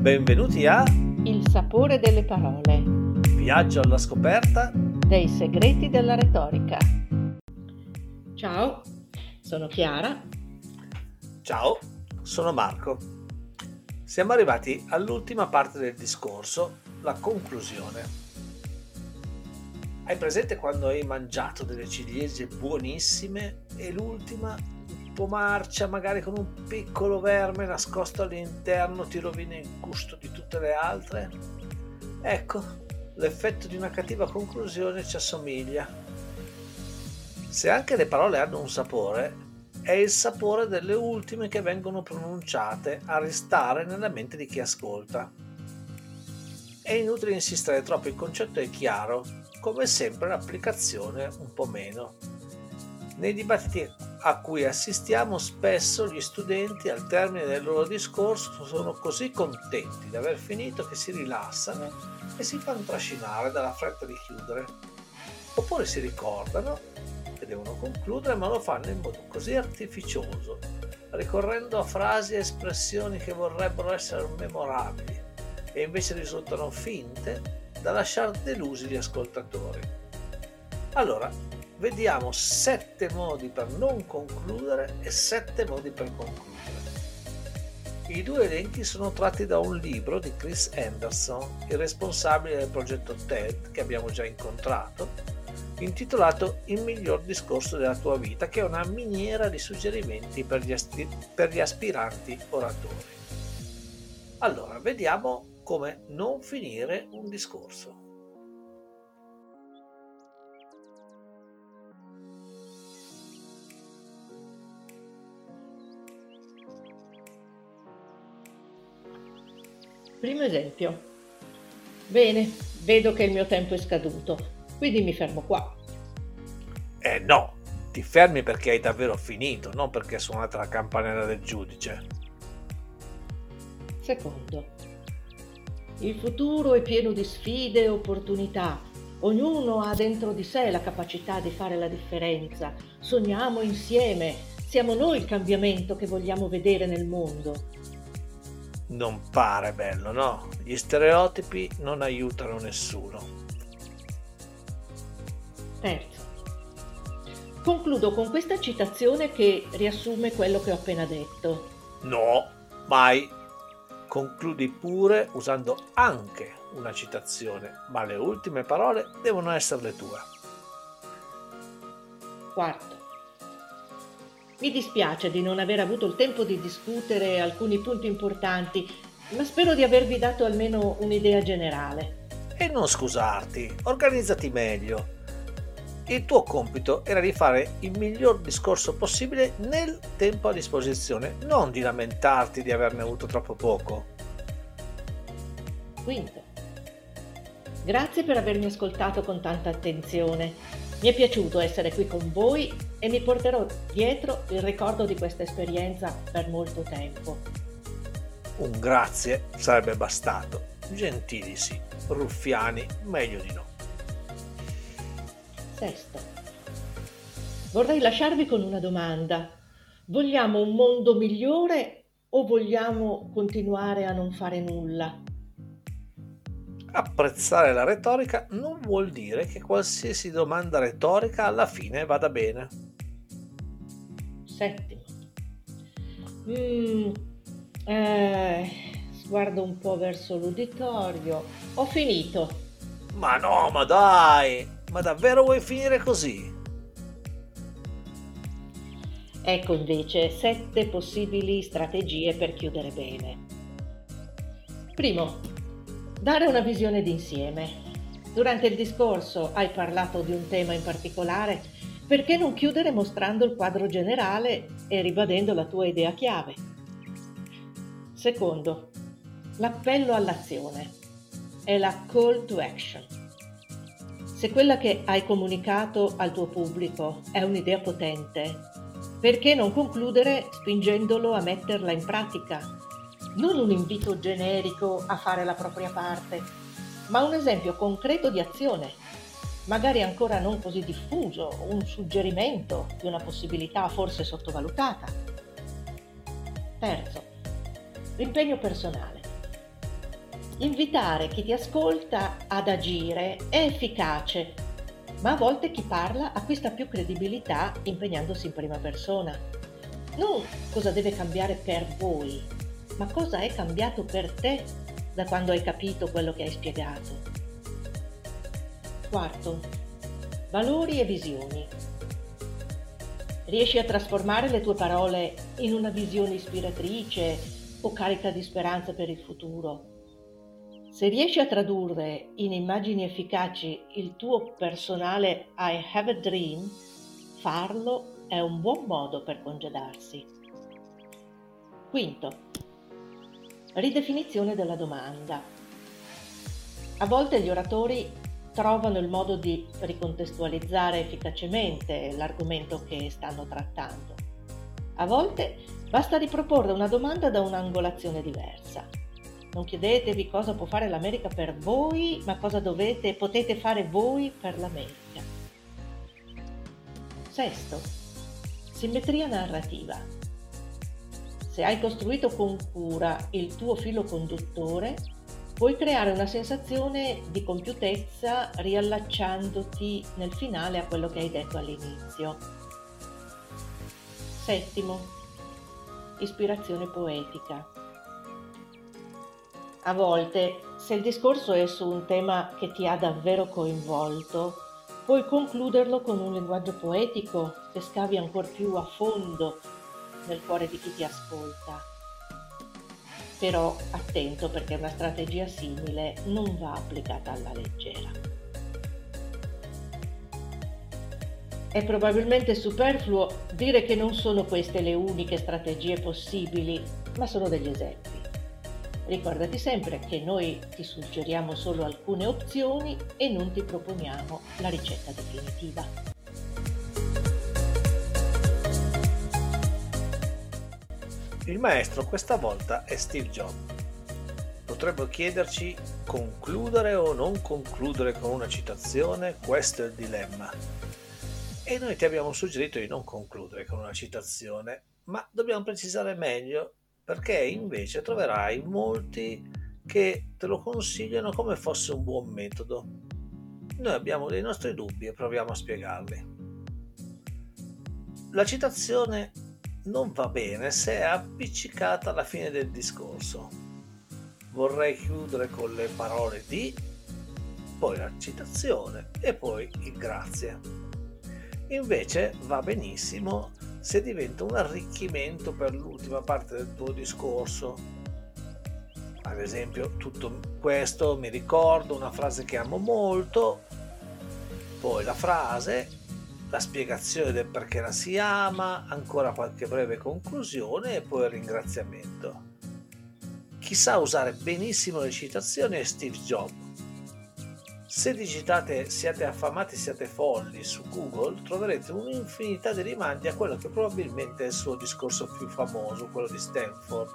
Benvenuti a Il sapore delle parole, Viaggio alla scoperta. dei segreti della retorica. Ciao, sono Chiara. Ciao, sono Marco. Siamo arrivati all'ultima parte del discorso, la conclusione. Hai presente quando hai mangiato delle ciliegie buonissime e l'ultima, marcia, magari con un piccolo verme nascosto all'interno, ti rovina il gusto di tutte le altre? Ecco, l'effetto di una cattiva conclusione ci assomiglia. Se anche le parole hanno un sapore, è il sapore delle ultime che vengono pronunciate a restare nella mente di chi ascolta. È inutile insistere troppo, il concetto è chiaro, come sempre l'applicazione un po' meno. Nei dibattiti a cui assistiamo spesso gli studenti al termine del loro discorso sono così contenti di aver finito che si rilassano e si fanno trascinare dalla fretta di chiudere. Oppure si ricordano che devono concludere ma lo fanno in modo così artificioso, ricorrendo a frasi e espressioni che vorrebbero essere memorabili e invece risultano finte da lasciare delusi gli ascoltatori. Allora, vediamo sette modi per non concludere e sette modi per concludere. I due elenchi sono tratti da un libro di Chris Anderson, il responsabile del progetto TED che abbiamo già incontrato, intitolato Il miglior discorso della tua vita, che è una miniera di suggerimenti per gli, asti- per gli aspiranti oratori. Allora, vediamo come non finire un discorso. Primo esempio. Bene, vedo che il mio tempo è scaduto, quindi mi fermo qua. Eh no, ti fermi perché hai davvero finito, non perché è suonata la campanella del giudice. Secondo. Il futuro è pieno di sfide e opportunità. Ognuno ha dentro di sé la capacità di fare la differenza. Sogniamo insieme. Siamo noi il cambiamento che vogliamo vedere nel mondo. Non pare bello, no? Gli stereotipi non aiutano nessuno. Terzo. Concludo con questa citazione che riassume quello che ho appena detto. No, mai. Concludi pure usando anche una citazione, ma le ultime parole devono essere le tue. Quarto. Mi dispiace di non aver avuto il tempo di discutere alcuni punti importanti, ma spero di avervi dato almeno un'idea generale. E non scusarti, organizzati meglio. Il tuo compito era di fare il miglior discorso possibile nel tempo a disposizione, non di lamentarti di averne avuto troppo poco. Quinto. Grazie per avermi ascoltato con tanta attenzione. Mi è piaciuto essere qui con voi e mi porterò dietro il ricordo di questa esperienza per molto tempo. Un grazie sarebbe bastato. Gentili sì, ruffiani meglio di no. Sesto. Vorrei lasciarvi con una domanda. Vogliamo un mondo migliore o vogliamo continuare a non fare nulla? Apprezzare la retorica non vuol dire che qualsiasi domanda retorica alla fine vada bene. Settimo. Mm, eh, guardo un po' verso l'uditorio. Ho finito. Ma no, ma dai! Ma davvero vuoi finire così? Ecco invece sette possibili strategie per chiudere bene. Primo, dare una visione d'insieme. Durante il discorso hai parlato di un tema in particolare, perché non chiudere mostrando il quadro generale e ribadendo la tua idea chiave? Secondo, l'appello all'azione è la call to action. Se quella che hai comunicato al tuo pubblico è un'idea potente, perché non concludere spingendolo a metterla in pratica? Non un invito generico a fare la propria parte, ma un esempio concreto di azione, magari ancora non così diffuso, un suggerimento di una possibilità forse sottovalutata. Terzo, l'impegno personale. Invitare chi ti ascolta ad agire è efficace, ma a volte chi parla acquista più credibilità impegnandosi in prima persona. Non cosa deve cambiare per voi, ma cosa è cambiato per te da quando hai capito quello che hai spiegato. Quarto, valori e visioni. Riesci a trasformare le tue parole in una visione ispiratrice o carica di speranza per il futuro? Se riesci a tradurre in immagini efficaci il tuo personale I have a dream, farlo è un buon modo per congedarsi. Quinto, ridefinizione della domanda. A volte gli oratori trovano il modo di ricontestualizzare efficacemente l'argomento che stanno trattando. A volte basta riproporre una domanda da un'angolazione diversa. Non chiedetevi cosa può fare l'America per voi, ma cosa dovete e potete fare voi per l'America. Sesto, simmetria narrativa. Se hai costruito con cura il tuo filo conduttore, puoi creare una sensazione di compiutezza riallacciandoti nel finale a quello che hai detto all'inizio. Settimo, ispirazione poetica. A volte, se il discorso è su un tema che ti ha davvero coinvolto, puoi concluderlo con un linguaggio poetico che scavi ancora più a fondo nel cuore di chi ti ascolta. Però attento perché una strategia simile non va applicata alla leggera. È probabilmente superfluo dire che non sono queste le uniche strategie possibili, ma sono degli esempi. Ricordati sempre che noi ti suggeriamo solo alcune opzioni e non ti proponiamo la ricetta definitiva. Il maestro questa volta è Steve Jobs. Potremmo chiederci concludere o non concludere con una citazione, questo è il dilemma. E noi ti abbiamo suggerito di non concludere con una citazione, ma dobbiamo precisare meglio perché invece troverai molti che te lo consigliano come fosse un buon metodo. Noi abbiamo dei nostri dubbi e proviamo a spiegarli. La citazione non va bene se è appiccicata alla fine del discorso. Vorrei chiudere con le parole di, poi la citazione e poi il grazie. Invece va benissimo se diventa un arricchimento per l'ultima parte del tuo discorso. Ad esempio, tutto questo mi ricordo una frase che amo molto, poi la frase, la spiegazione del perché la si ama, ancora qualche breve conclusione e poi il ringraziamento. Chi sa usare benissimo le citazioni è Steve Jobs se digitate siate affamati, siate folli su Google troverete un'infinità di rimandi a quello che probabilmente è il suo discorso più famoso, quello di Stanford.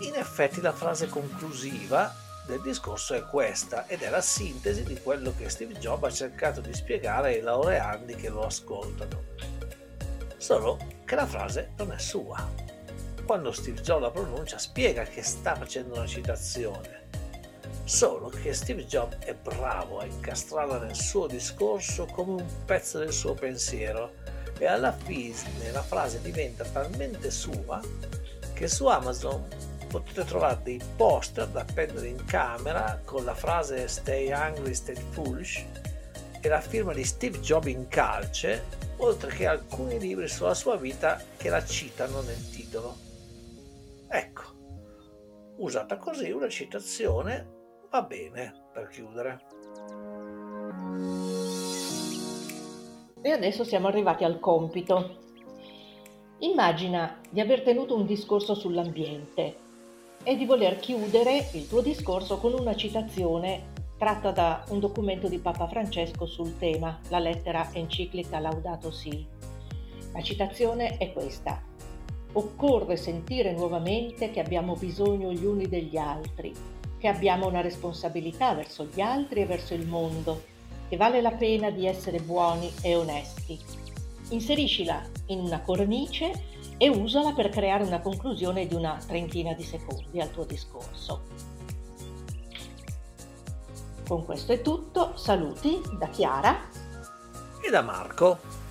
In effetti la frase conclusiva del discorso è questa ed è la sintesi di quello che Steve Jobs ha cercato di spiegare ai laureandi che lo ascoltano. Solo che la frase non è sua. Quando Steve Jobs la pronuncia spiega che sta facendo una citazione Solo che Steve Jobs è bravo a incastrarla nel suo discorso come un pezzo del suo pensiero e alla fine la frase diventa talmente sua che su Amazon potete trovare dei poster da appendere in camera con la frase Stay hungry, stay foolish e la firma di Steve Jobs in calce, oltre che alcuni libri sulla sua vita che la citano nel titolo. Ecco, usata così una citazione va bene per chiudere. E adesso siamo arrivati al compito. Immagina di aver tenuto un discorso sull'ambiente e di voler chiudere il tuo discorso con una citazione tratta da un documento di Papa Francesco sul tema, la lettera enciclica Laudato Si. La citazione è questa. Occorre sentire nuovamente che abbiamo bisogno gli uni degli altri che abbiamo una responsabilità verso gli altri e verso il mondo, che vale la pena di essere buoni e onesti. Inseriscila in una cornice e usala per creare una conclusione di una trentina di secondi al tuo discorso. Con questo è tutto, saluti da Chiara e da Marco.